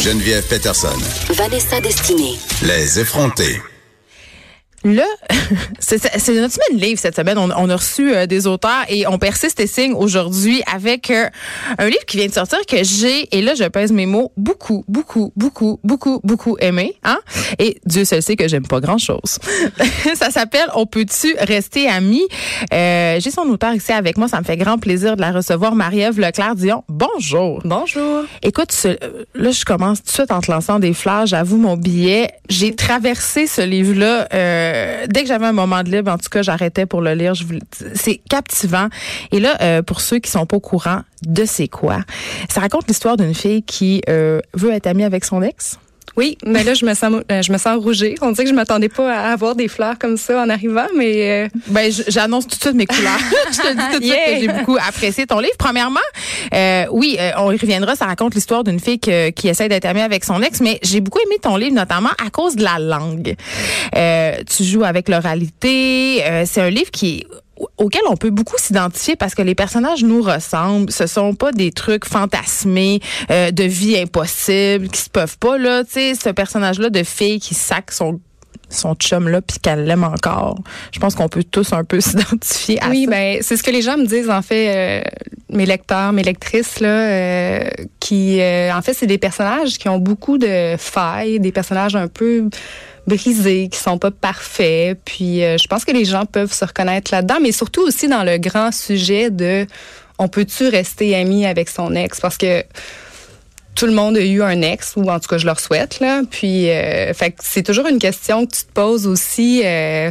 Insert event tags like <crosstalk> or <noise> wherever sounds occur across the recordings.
Geneviève Peterson. Vanessa Destinée. Les effrontés. Là, <laughs> c'est notre semaine livre cette semaine. On, on a reçu euh, des auteurs et on persiste et signe aujourd'hui avec euh, un livre qui vient de sortir que j'ai, et là je pèse mes mots, beaucoup, beaucoup, beaucoup, beaucoup, beaucoup aimé. Hein? Et Dieu seul sait que j'aime pas grand-chose. <laughs> ça s'appelle On peut-tu rester amis? Euh, j'ai son auteur ici avec moi. Ça me fait grand plaisir de la recevoir. Marie-Ève Leclerc-Dion, bonjour. Bonjour. Écoute, ce- euh, là, je commence tout de suite en te lançant des flashs. J'avoue, mon billet, j'ai traversé ce livre-là. Euh, dès que j'avais un moment de libre, en tout cas, j'arrêtais pour le lire. C'est captivant. Et là, euh, pour ceux qui sont pas au courant de c'est quoi, ça raconte l'histoire d'une fille qui euh, veut être amie avec son ex. Oui, mais là, je me sens, euh, je me sens rougir. On dirait que je m'attendais pas à avoir des fleurs comme ça en arrivant, mais euh, Ben, j'annonce tout de suite mes couleurs. <laughs> je te dis tout de suite que j'ai beaucoup apprécié ton livre. Premièrement, euh, oui, euh, on y reviendra. Ça raconte l'histoire d'une fille que- qui essaie d'être amie avec son ex, mais j'ai beaucoup aimé ton livre, notamment à cause de la langue. Euh, tu joues avec l'oralité. Euh, c'est un livre qui auquel on peut beaucoup s'identifier parce que les personnages nous ressemblent. Ce sont pas des trucs fantasmés euh, de vie impossible qui se peuvent pas là. Tu sais, ce personnage-là de fille qui sac son son chum là puis qu'elle l'aime encore. Je pense qu'on peut tous un peu <laughs> s'identifier à oui, ça. ben c'est ce que les gens me disent en fait, euh, mes lecteurs, mes lectrices là, euh, qui euh, en fait c'est des personnages qui ont beaucoup de failles, des personnages un peu brisés, qui sont pas parfaits. Puis euh, je pense que les gens peuvent se reconnaître là-dedans, mais surtout aussi dans le grand sujet de on peut-tu rester ami avec son ex parce que tout le monde a eu un ex, ou en tout cas, je leur souhaite. Là. Puis, euh, fait que c'est toujours une question que tu te poses aussi. euh,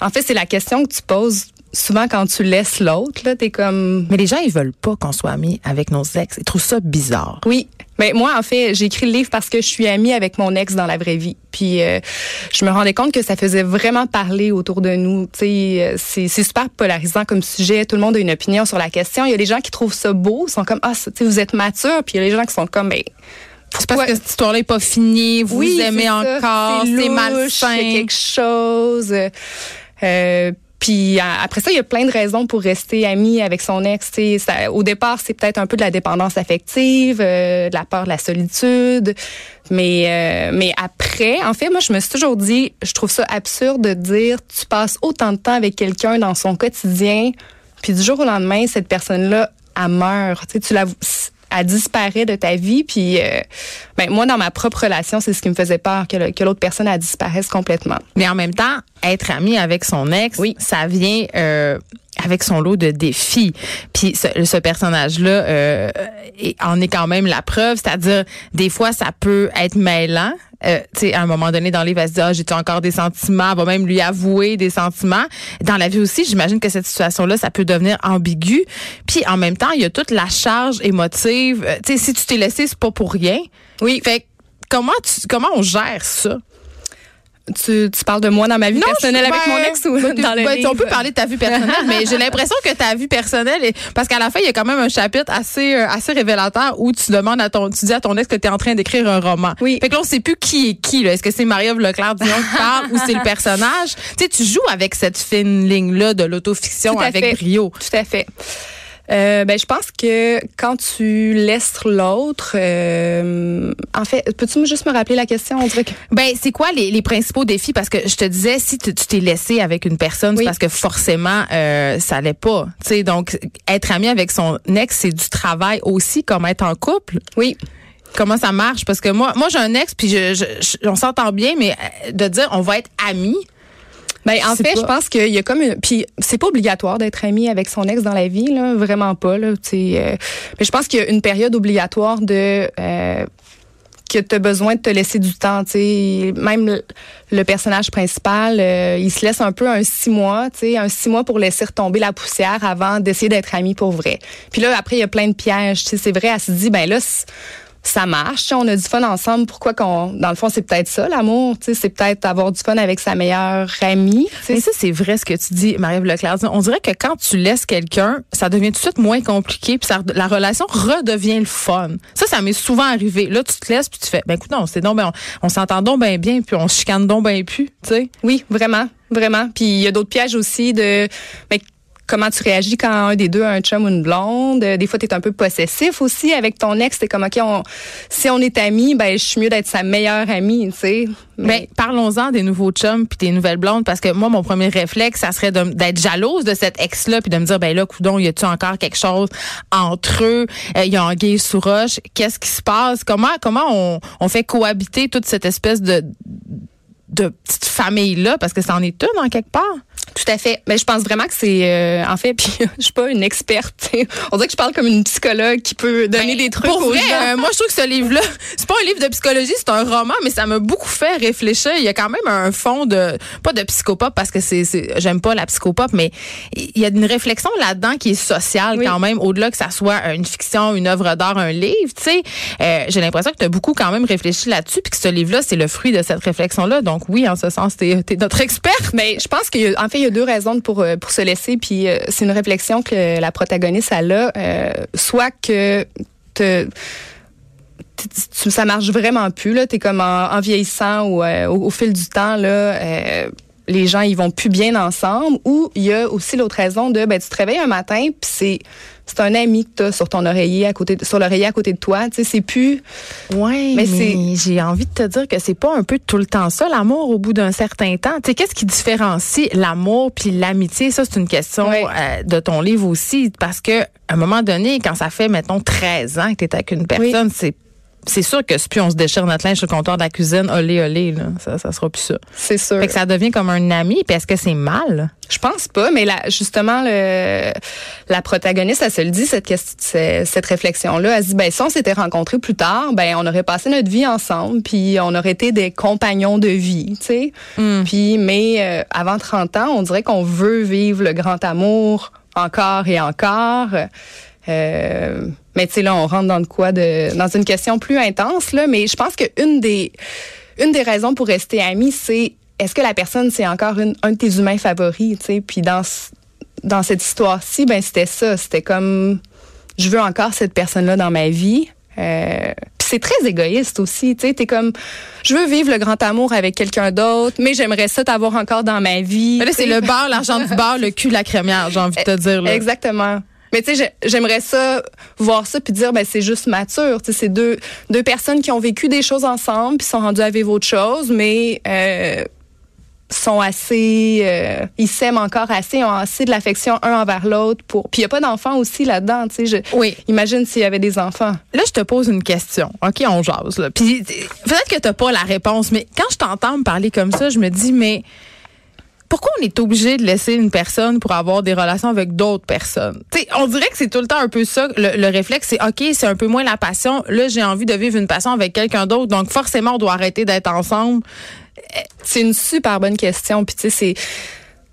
en fait, c'est la question que tu poses souvent quand tu laisses l'autre. Là, t'es comme, Mais les gens ils veulent pas qu'on soit amis avec nos ex. Ils trouvent ça bizarre. oui. Mais moi, en fait, j'ai écrit le livre parce que je suis amie avec mon ex dans la vraie vie. Puis, euh, je me rendais compte que ça faisait vraiment parler autour de nous. Tu sais, euh, c'est c'est super polarisant comme sujet. Tout le monde a une opinion sur la question. Il y a des gens qui trouvent ça beau, sont comme ah, tu sais, vous êtes mature. Puis il y a des gens qui sont comme, ben, C'est parce que cette histoire-là est pas finie. Vous Oui, aimez c'est encore. C'est louche, Il y malsain. a quelque chose. Euh, puis après ça, il y a plein de raisons pour rester ami avec son ex. Ça, au départ, c'est peut-être un peu de la dépendance affective, euh, de la peur de la solitude. Mais euh, mais après, en fait, moi, je me suis toujours dit, je trouve ça absurde de dire, tu passes autant de temps avec quelqu'un dans son quotidien, puis du jour au lendemain, cette personne-là, elle meurt. Tu sais, tu la elle disparaît de ta vie. Puis, euh, ben, moi, dans ma propre relation, c'est ce qui me faisait peur, que, le- que l'autre personne, elle disparaisse complètement. Mais en même temps, être ami avec son ex, Oui. ça vient euh, avec son lot de défis. Puis ce, ce personnage-là euh, en est quand même la preuve. C'est-à-dire, des fois, ça peut être mêlant. Euh, tu sais, à un moment donné, dans le livre, elle se dit, ah, j'ai encore des sentiments? Elle va même lui avouer des sentiments. Dans la vie aussi, j'imagine que cette situation-là, ça peut devenir ambigu. Puis en même temps, il y a toute la charge émotive. Euh, tu sais, si tu t'es laissé, c'est pas pour rien. Oui. Fait comment tu, comment on gère ça? Tu, tu parles de moi dans ma vie personnelle je- avec ben, mon ex ou ben, dans le ben, livre? On peut parler de ta vie personnelle, mais j'ai l'impression que ta vie personnelle, est, parce qu'à la fin, il y a quand même un chapitre assez euh, assez révélateur où tu demandes à ton, tu dis à ton ex que tu es en train d'écrire un roman. Oui. Fait que là, on sait plus qui est qui. là. Est-ce que c'est Marie-Ève Leclerc Dion qui parle ou c'est le personnage? Tu sais, tu joues avec cette fine ligne là de l'autofiction avec fait. brio. Tout à fait. Euh, ben, je pense que quand tu laisses l'autre, euh, en fait, peux-tu juste me rappeler la question? On dirait que Ben, c'est quoi les, les principaux défis? Parce que je te disais, si tu t'es laissé avec une personne, c'est parce que forcément, euh, ça allait pas. Tu sais, donc, être ami avec son ex, c'est du travail aussi, comme être en couple. oui. Comment ça marche? Parce que moi, moi j'ai un ex, puis je, je- je- on s'entend bien, mais euh, de dire on va être amis, Ben, en fait, pas- je pense qu'il y a comme une. Puis, c'est pas obligatoire d'être ami avec son ex dans la vie, là. Vraiment pas, là. euh, mais je pense qu'il y a une période obligatoire de. Euh, que tu as besoin de te laisser du temps, tu sais. Même le, personnage principal, euh, il se laisse un peu un six mois, tu sais, un six mois pour laisser retomber la poussière avant d'essayer d'être ami pour vrai. Puis là, après, il y a plein de pièges. C'est vrai, elle se dit, ben là, ça marche, tu sais, on a du fun ensemble. Pourquoi qu'on, dans le fond, c'est peut-être ça, l'amour, tu sais, c'est peut-être avoir du fun avec sa meilleure amie. tu sais. Mais ça, c'est vrai ce que tu dis, Marie-Ève Leclerc. On dirait que quand tu laisses quelqu'un, ça devient tout de suite moins compliqué, puis ça- la relation redevient le fun. Ça, ça m'est souvent arrivé. Là, tu te laisses, puis tu fais, ben écoute, non, c'est donc, ben, on, on s'entend donc bien bien, puis on se chicane donc bien plus, tu sais. Oui, vraiment, vraiment. Puis il y a d'autres pièges aussi de. Mais comment tu réagis quand un des deux a un chum ou une blonde. Euh, Des fois, tu es un peu possessif aussi avec ton ex. T'es comme, OK, on, si on est amis, ben, je suis mieux d'être sa meilleure amie, tu sais. Mais parlons-en des nouveaux chums puis des nouvelles blondes parce que moi mon premier réflexe ça serait d'être jalouse de cet ex là puis de me dire ben là coudon y a-tu encore quelque chose entre eux? Euh, il y a un gay sous roche qu'est-ce qui se passe? Comment comment on, fait cohabiter toute cette espèce de de petite famille là parce que ça en est une en quelque part Tout à fait. Mais je pense vraiment que c'est euh, en fait <laughs> puis je suis pas une experte. tu. On dirait que je parle comme une psychologue qui peut donner des trucs Ben, Pour aux vrai, gens. euh, moi, je trouve que ce livre-là, c'est pas un livre de psychologie, c'est un roman, mais ça m'a beaucoup fait réfléchir. Il y a quand même un fond de, pas de psychopop parce que c'est, j'aime pas la psychopop, mais il y a une réflexion là-dedans qui est sociale Oui. quand même, au-delà que ça soit une fiction, une œuvre d'art, un livre, tu sais. Euh, j'ai l'impression que tu as beaucoup quand même réfléchi là-dessus, puis que ce livre-là, c'est le fruit de cette réflexion-là. Donc oui, en ce sens, t'es, t'es notre experte. Mais je pense qu'il y a, en fait, il y a deux raisons pour euh, pour se laisser. Puis euh, c'est une réflexion que la protagoniste a, euh, soit que ça marche vraiment plus là t'es comme en, vieillissant ou au, fil du temps là les gens ils vont plus bien ensemble ou il y a aussi l'autre raison de ben tu te réveilles un matin puis c'est c'est un ami que t'as sur ton oreiller à côté de- sur l'oreiller à côté de toi tu sais c'est plus Ouais, Mais mais, j'ai envie de te dire que c'est pas un peu tout le temps ça l'amour au bout d'un certain temps. Tu sais qu'est-ce qui différencie l'amour puis l'amitié? Ça c'est une question Ouais. euh, de ton livre aussi parce que à un moment donné quand ça fait mettons 13 ans que tu es avec une personne, c'est c'est sûr que si on se déchire notre linge sur le comptoir de la cuisine, olé olé là, ça ça sera plus ça. c'est sûr Fait que ça devient comme un ami, puis est-ce que c'est mal? Je pense pas, mais là, justement, le, la protagoniste, elle se le dit, cette, cette réflexion-là. Elle se dit, ben, si on s'était rencontrés plus tard, ben, on aurait passé notre vie ensemble, puis on aurait été des compagnons de vie, tu sais. Puis, mais euh, avant 30 ans, on dirait qu'on veut vivre le grand amour encore et encore. Euh, mais tu sais, là, on rentre dans de quoi de, dans une question plus intense, là. Mais je pense qu'une des, une des raisons pour rester amis, c'est est-ce que la personne, c'est encore une, un de tes humains favoris, tu sais? Puis dans, dans cette histoire-ci, ben, c'était ça. C'était comme, je veux encore cette personne-là dans ma vie. Euh, puis c'est très égoïste aussi, tu sais, t'es comme, je veux vivre le grand amour avec quelqu'un d'autre, mais j'aimerais ça t'avoir encore dans ma vie. Mais là c'est le beurre, l'argent du beurre, le cul, la crémière, j'ai envie de te dire là. Exactement. Mais tu sais, j'ai- j'aimerais ça, voir ça, puis dire, ben c'est juste mature. Tu sais, c'est deux, deux personnes qui ont vécu des choses ensemble, puis sont rendues à vivre autre chose, mais euh, sont assez, euh, ils s'aiment encore assez, ont assez de l'affection un envers l'autre. Pour, puis il y a pas d'enfants aussi là-dedans. Tu sais, Oui. imagine s'il y avait des enfants. Là, je te pose une question. OK, on jase. Là. Puis peut-être que tu pas la réponse, mais quand je t'entends me parler comme ça, je me dis, mais pourquoi on est obligé de laisser une personne pour avoir des relations avec d'autres personnes? Tu sais, on dirait que c'est tout le temps un peu ça. Le, le réflexe, c'est OK, c'est un peu moins la passion. Là, j'ai envie de vivre une passion avec quelqu'un d'autre. Donc, forcément, on doit arrêter d'être ensemble. C'est une super bonne question. Puis tu sais, c'est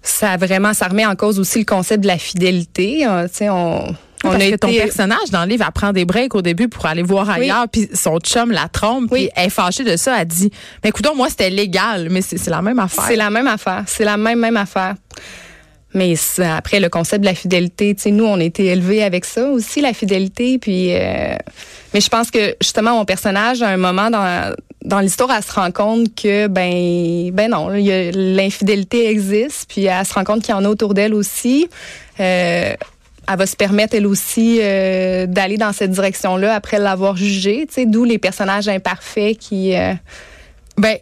ça vraiment, ça remet en cause aussi le concept de la fidélité. hein. On on Parce a que ton été- personnage dans le livre, elle prend des breaks au début pour aller voir ailleurs, puis son chum la trompe, Oui. puis elle est fâchée de ça. Elle dit, mais écoute, moi, c'était légal, mais c'est la même affaire. C'est la même affaire. C'est la même, même affaire. Mais après, le concept de la fidélité, tu sais, nous, on a été élevés avec ça aussi, la fidélité. Puis, euh, mais je pense que justement, mon personnage, à un moment dans, dans l'histoire, elle se rend compte que, ben, ben non, l'infidélité existe. Puis, elle se rend compte qu'il y en a autour d'elle aussi. Euh, elle va se permettre, elle aussi, euh, d'aller dans cette direction-là après l'avoir jugée. Tu sais, d'où les personnages imparfaits qui... euh, Ben,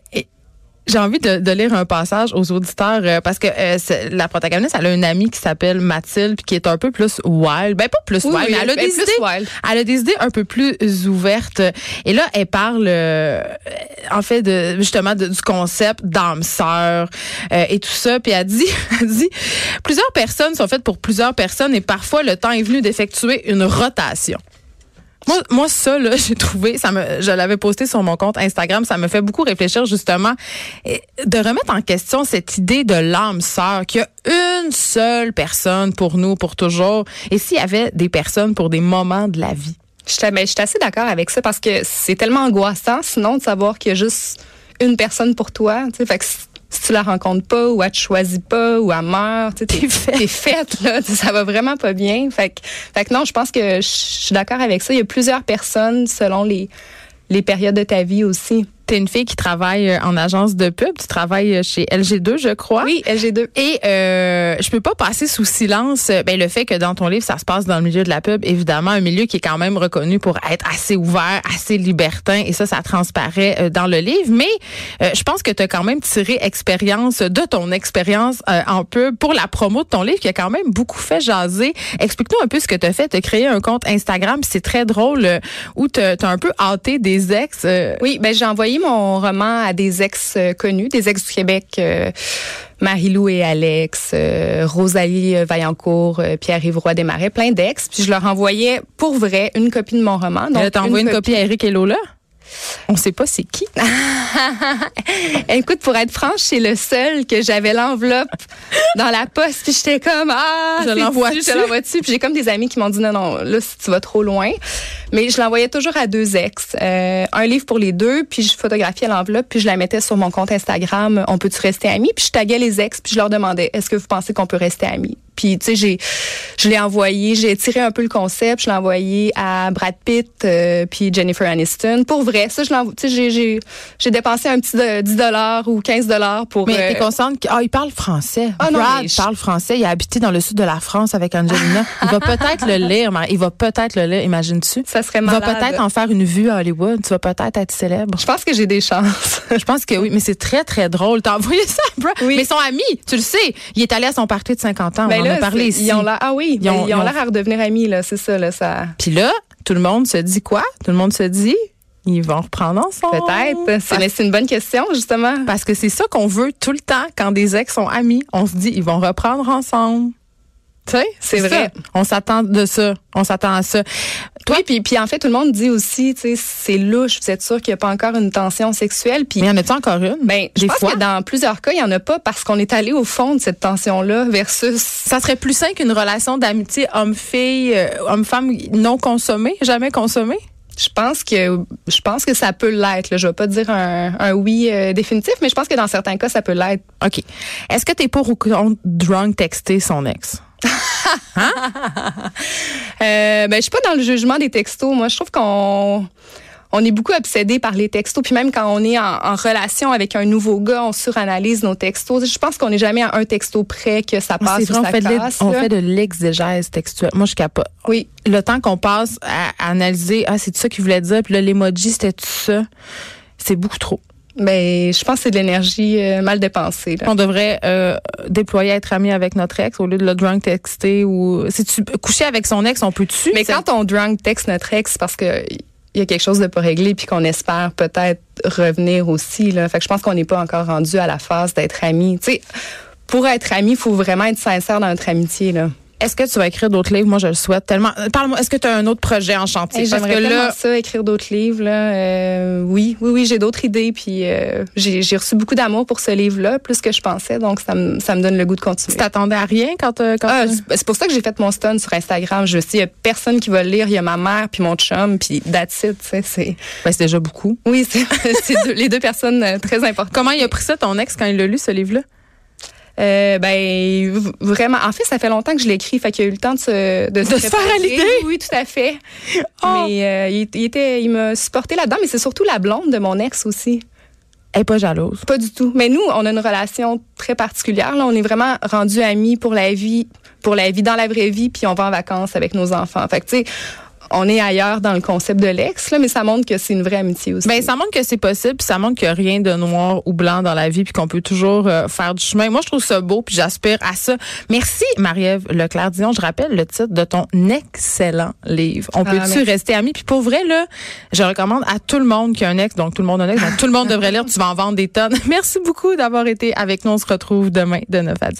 j'ai envie de, de lire un passage aux auditeurs euh, parce que euh, la protagoniste, elle a une amie qui s'appelle Mathilde puis qui est un peu plus wild. Ben pas plus wild, oui, mais elle a ben, des idées. wild. Elle a des idées un peu plus ouvertes. Et là, elle parle euh, en fait de justement de- du concept d'âme sœur euh, et tout ça. Puis elle dit, <laughs> elle dit plusieurs personnes sont faites pour plusieurs personnes et parfois le temps est venu d'effectuer une rotation. Moi, moi, ça, là, <laughs> j'ai trouvé, ça me, je l'avais posté sur mon compte Instagram, ça me fait beaucoup réfléchir justement de remettre en question cette idée de l'âme sœur, qu'il y a une seule personne pour nous, pour toujours. Et s'il y avait des personnes pour des moments de la vie? Je suis ben, assez d'accord avec ça parce que c'est tellement angoissant, sinon, de savoir qu'il y a juste une personne pour toi. Fait que si, tu la rencontres pas ou elle te choisit pas ou elle meurt, tu t'es faite. faite, là. <laughs> Ça va vraiment pas bien. Fait que, fait que non, je pense que je suis d'accord avec ça. Il y a plusieurs personnes selon les, les périodes de ta vie aussi. Tu es une fille qui travaille euh, en agence de pub. Tu travailles euh, chez LG2, je crois. Oui, LG2. Et euh, je peux pas passer sous silence euh, ben, le fait que dans ton livre, ça se passe dans le milieu de la pub. Évidemment, un milieu qui est quand même reconnu pour être assez ouvert, assez libertin. Et ça, ça transparaît dans le livre. Mais euh, je pense que tu as quand même tiré expérience de ton expérience euh, en pub pour la promo de ton livre qui a quand même beaucoup fait jaser. Explique-nous un peu ce que tu as fait. Tu as créé un compte Instagram. C'est très drôle où tu as un peu hâté des ex. euh, Oui, ben j'ai envoyé mon roman à des ex euh, connus, des ex du Québec, euh, Marie-Lou et Alex, euh, Rosalie Vaillancourt, euh, Pierre-Yves Roy Desmarais, plein d'ex. Puis je leur envoyais pour vrai une copie de mon roman. Là, t'as envoyé une copie à Eric et Lola? On sait pas c'est qui. <laughs> Écoute, pour être franche, c'est le seul que j'avais l'enveloppe dans la poste. Puis j'étais comme ah, Je dessus, Je l'envoie-tu? Puis j'ai comme des amis qui m'ont dit non non, là si tu vas trop loin. Mais je l'envoyais toujours à deux ex, Euh, un livre pour les deux. Puis je photographiais l'enveloppe, puis je la mettais sur mon compte Instagram. On peut-tu rester amis? Puis je taguais les ex, puis je leur demandais est-ce que vous pensez qu'on peut rester amis? Puis tu sais j'ai je l'ai envoyé, j'ai tiré un peu le concept, je l'ai envoyé à Brad Pitt euh, puis Jennifer Aniston. Pour vrai, ça je l'envoie, tu sais j'ai j'ai j'ai dépensé un petit de 10 dollars ou 15 dollars pour Mais euh, t'es consciente qu'il ah, il parle français. Ah non, Brad je- parle français. Il a habité dans le sud de la France avec Angelina. <laughs> Il va peut-être le lire, mais il va peut-être le lire, imagines-tu? ça serait Il va malade. peut-être en faire une vue à Hollywood. Tu vas peut-être être célèbre. Je pense que j'ai des chances. <laughs> Je pense que oui, mais c'est très, très drôle. T'as envoyé ça Brad. Oui. Mais ils sont amis, tu le sais. Il est allé à son party de 50 ans. Ben en là, a parlé ici. Ils ont l'air, ah oui, Ils ont- l'air à redevenir amis là, c'est ça là, ça. Puis là, tout le monde se dit quoi? Tout le monde se dit, ils vont reprendre ensemble. Peut-être. C'est une bonne question justement. Parce que c'est ça qu'on veut tout le temps quand des ex sont amis. On se dit, ils vont reprendre ensemble. Tu sais, C'est ça. vrai. On s'attend de ça. On s'attend à ça. Toi, puis, puis en fait, tout le monde dit aussi, tu sais, c'est louche. Vous êtes sûr qu'il n'y a pas encore une tension sexuelle. Puis Mais y en a-tu encore une? Ben, je pense fois? que dans plusieurs cas, il n'y en a pas parce qu'on est allé au fond de cette tension-là versus. Ça serait plus sain qu'une relation d'amitié homme-fille, euh, homme-femme non consommée, jamais consommée? Je pense que je pense que ça peut l'être. Là. Je vais pas dire un, un oui euh, définitif, mais je pense que dans certains cas, ça peut l'être. OK. Est-ce que t'es pour ou contre drunk texter son ex? <laughs> Euh, ben, je suis pas dans le jugement des textos. Moi, je trouve qu'on on est beaucoup obsédé par les textos. Puis même quand on est en, en relation avec un nouveau gars, on suranalyse nos textos. Je pense qu'on n'est jamais à un texto près que ça Ah, passe ou vrai, on ça fait, de on fait de l'exégèse textuelle. Moi, je capote. Oui. Le temps qu'on passe à, à analyser, ah, c'est tout ça qu'il voulait dire, puis là, l'emoji, c'était tout ça. C'est beaucoup trop. Mais je pense que c'est de l'énergie euh, mal dépensée. là. On devrait euh, déployer être ami avec notre ex au lieu de le drunk texter ou si tu coucher avec son ex, on peut-tu? Mais quand on drunk texte notre ex, parce que il y a quelque chose de pas réglé puis qu'on espère peut-être revenir aussi. Là. Fait que je pense qu'on n'est pas encore rendu à la phase d'être amis. Tu sais, pour être ami, il faut vraiment être sincère dans notre amitié. Là. Est-ce que tu vas écrire d'autres livres? Moi, je le souhaite tellement. Euh, Parle-moi. Est-ce que tu as un autre projet en chantier? J'aimerais tellement là, ça, écrire d'autres livres. Là. Euh, oui, oui, oui, j'ai d'autres idées. Puis euh, j'ai reçu beaucoup d'amour pour ce livre-là, plus que je pensais. Donc, ça me, ça me donne le goût de tu continuer. t'attendais à rien quand, euh, quand Ah, tu- c'est pour ça que j'ai fait mon stun sur Instagram. Je me suis dit, il y a personne qui va le lire. Il y a ma mère, puis mon chum, puis that's it. tu sais, C'est, Ben, c'est déjà beaucoup. oui, c'est <laughs> les deux personnes euh, très importantes. Comment il a pris ça ton ex quand il l'a lu ce livre-là? Euh, ben vraiment. En fait, ça fait longtemps que je l'ai écrit, fait qu'il a eu le temps de se de, se faire à l'idée. Oui, tout à fait. Oh. Mais euh, il, il était, il m'a supporté là-dedans. Mais c'est surtout la blonde de mon ex aussi. Elle est pas jalouse. Pas du tout. Mais nous, on a une relation très particulière. Là, on est vraiment rendus amis pour la vie, pour la vie dans la vraie vie, puis on va en vacances avec nos enfants. Fait que tu sais. On est ailleurs dans le concept de l'ex, là, mais ça montre que c'est une vraie amitié aussi. Ben ça montre que c'est possible, puis ça montre qu'il n'y a rien de noir ou blanc dans la vie, puis qu'on peut toujours euh, faire du chemin. Moi, je trouve ça beau, puis j'aspire à ça. Merci, Marie-Ève Leclerc-Dion. Je rappelle le titre de ton excellent livre. On Ah, peut-tu merci. rester amis? Puis pour vrai, là, je recommande à tout le monde qui a un ex, donc tout le monde a un ex, donc tout le monde devrait lire. Tu vas en vendre des tonnes. <laughs> Merci beaucoup d'avoir été avec nous. On se retrouve demain de 9 à 10.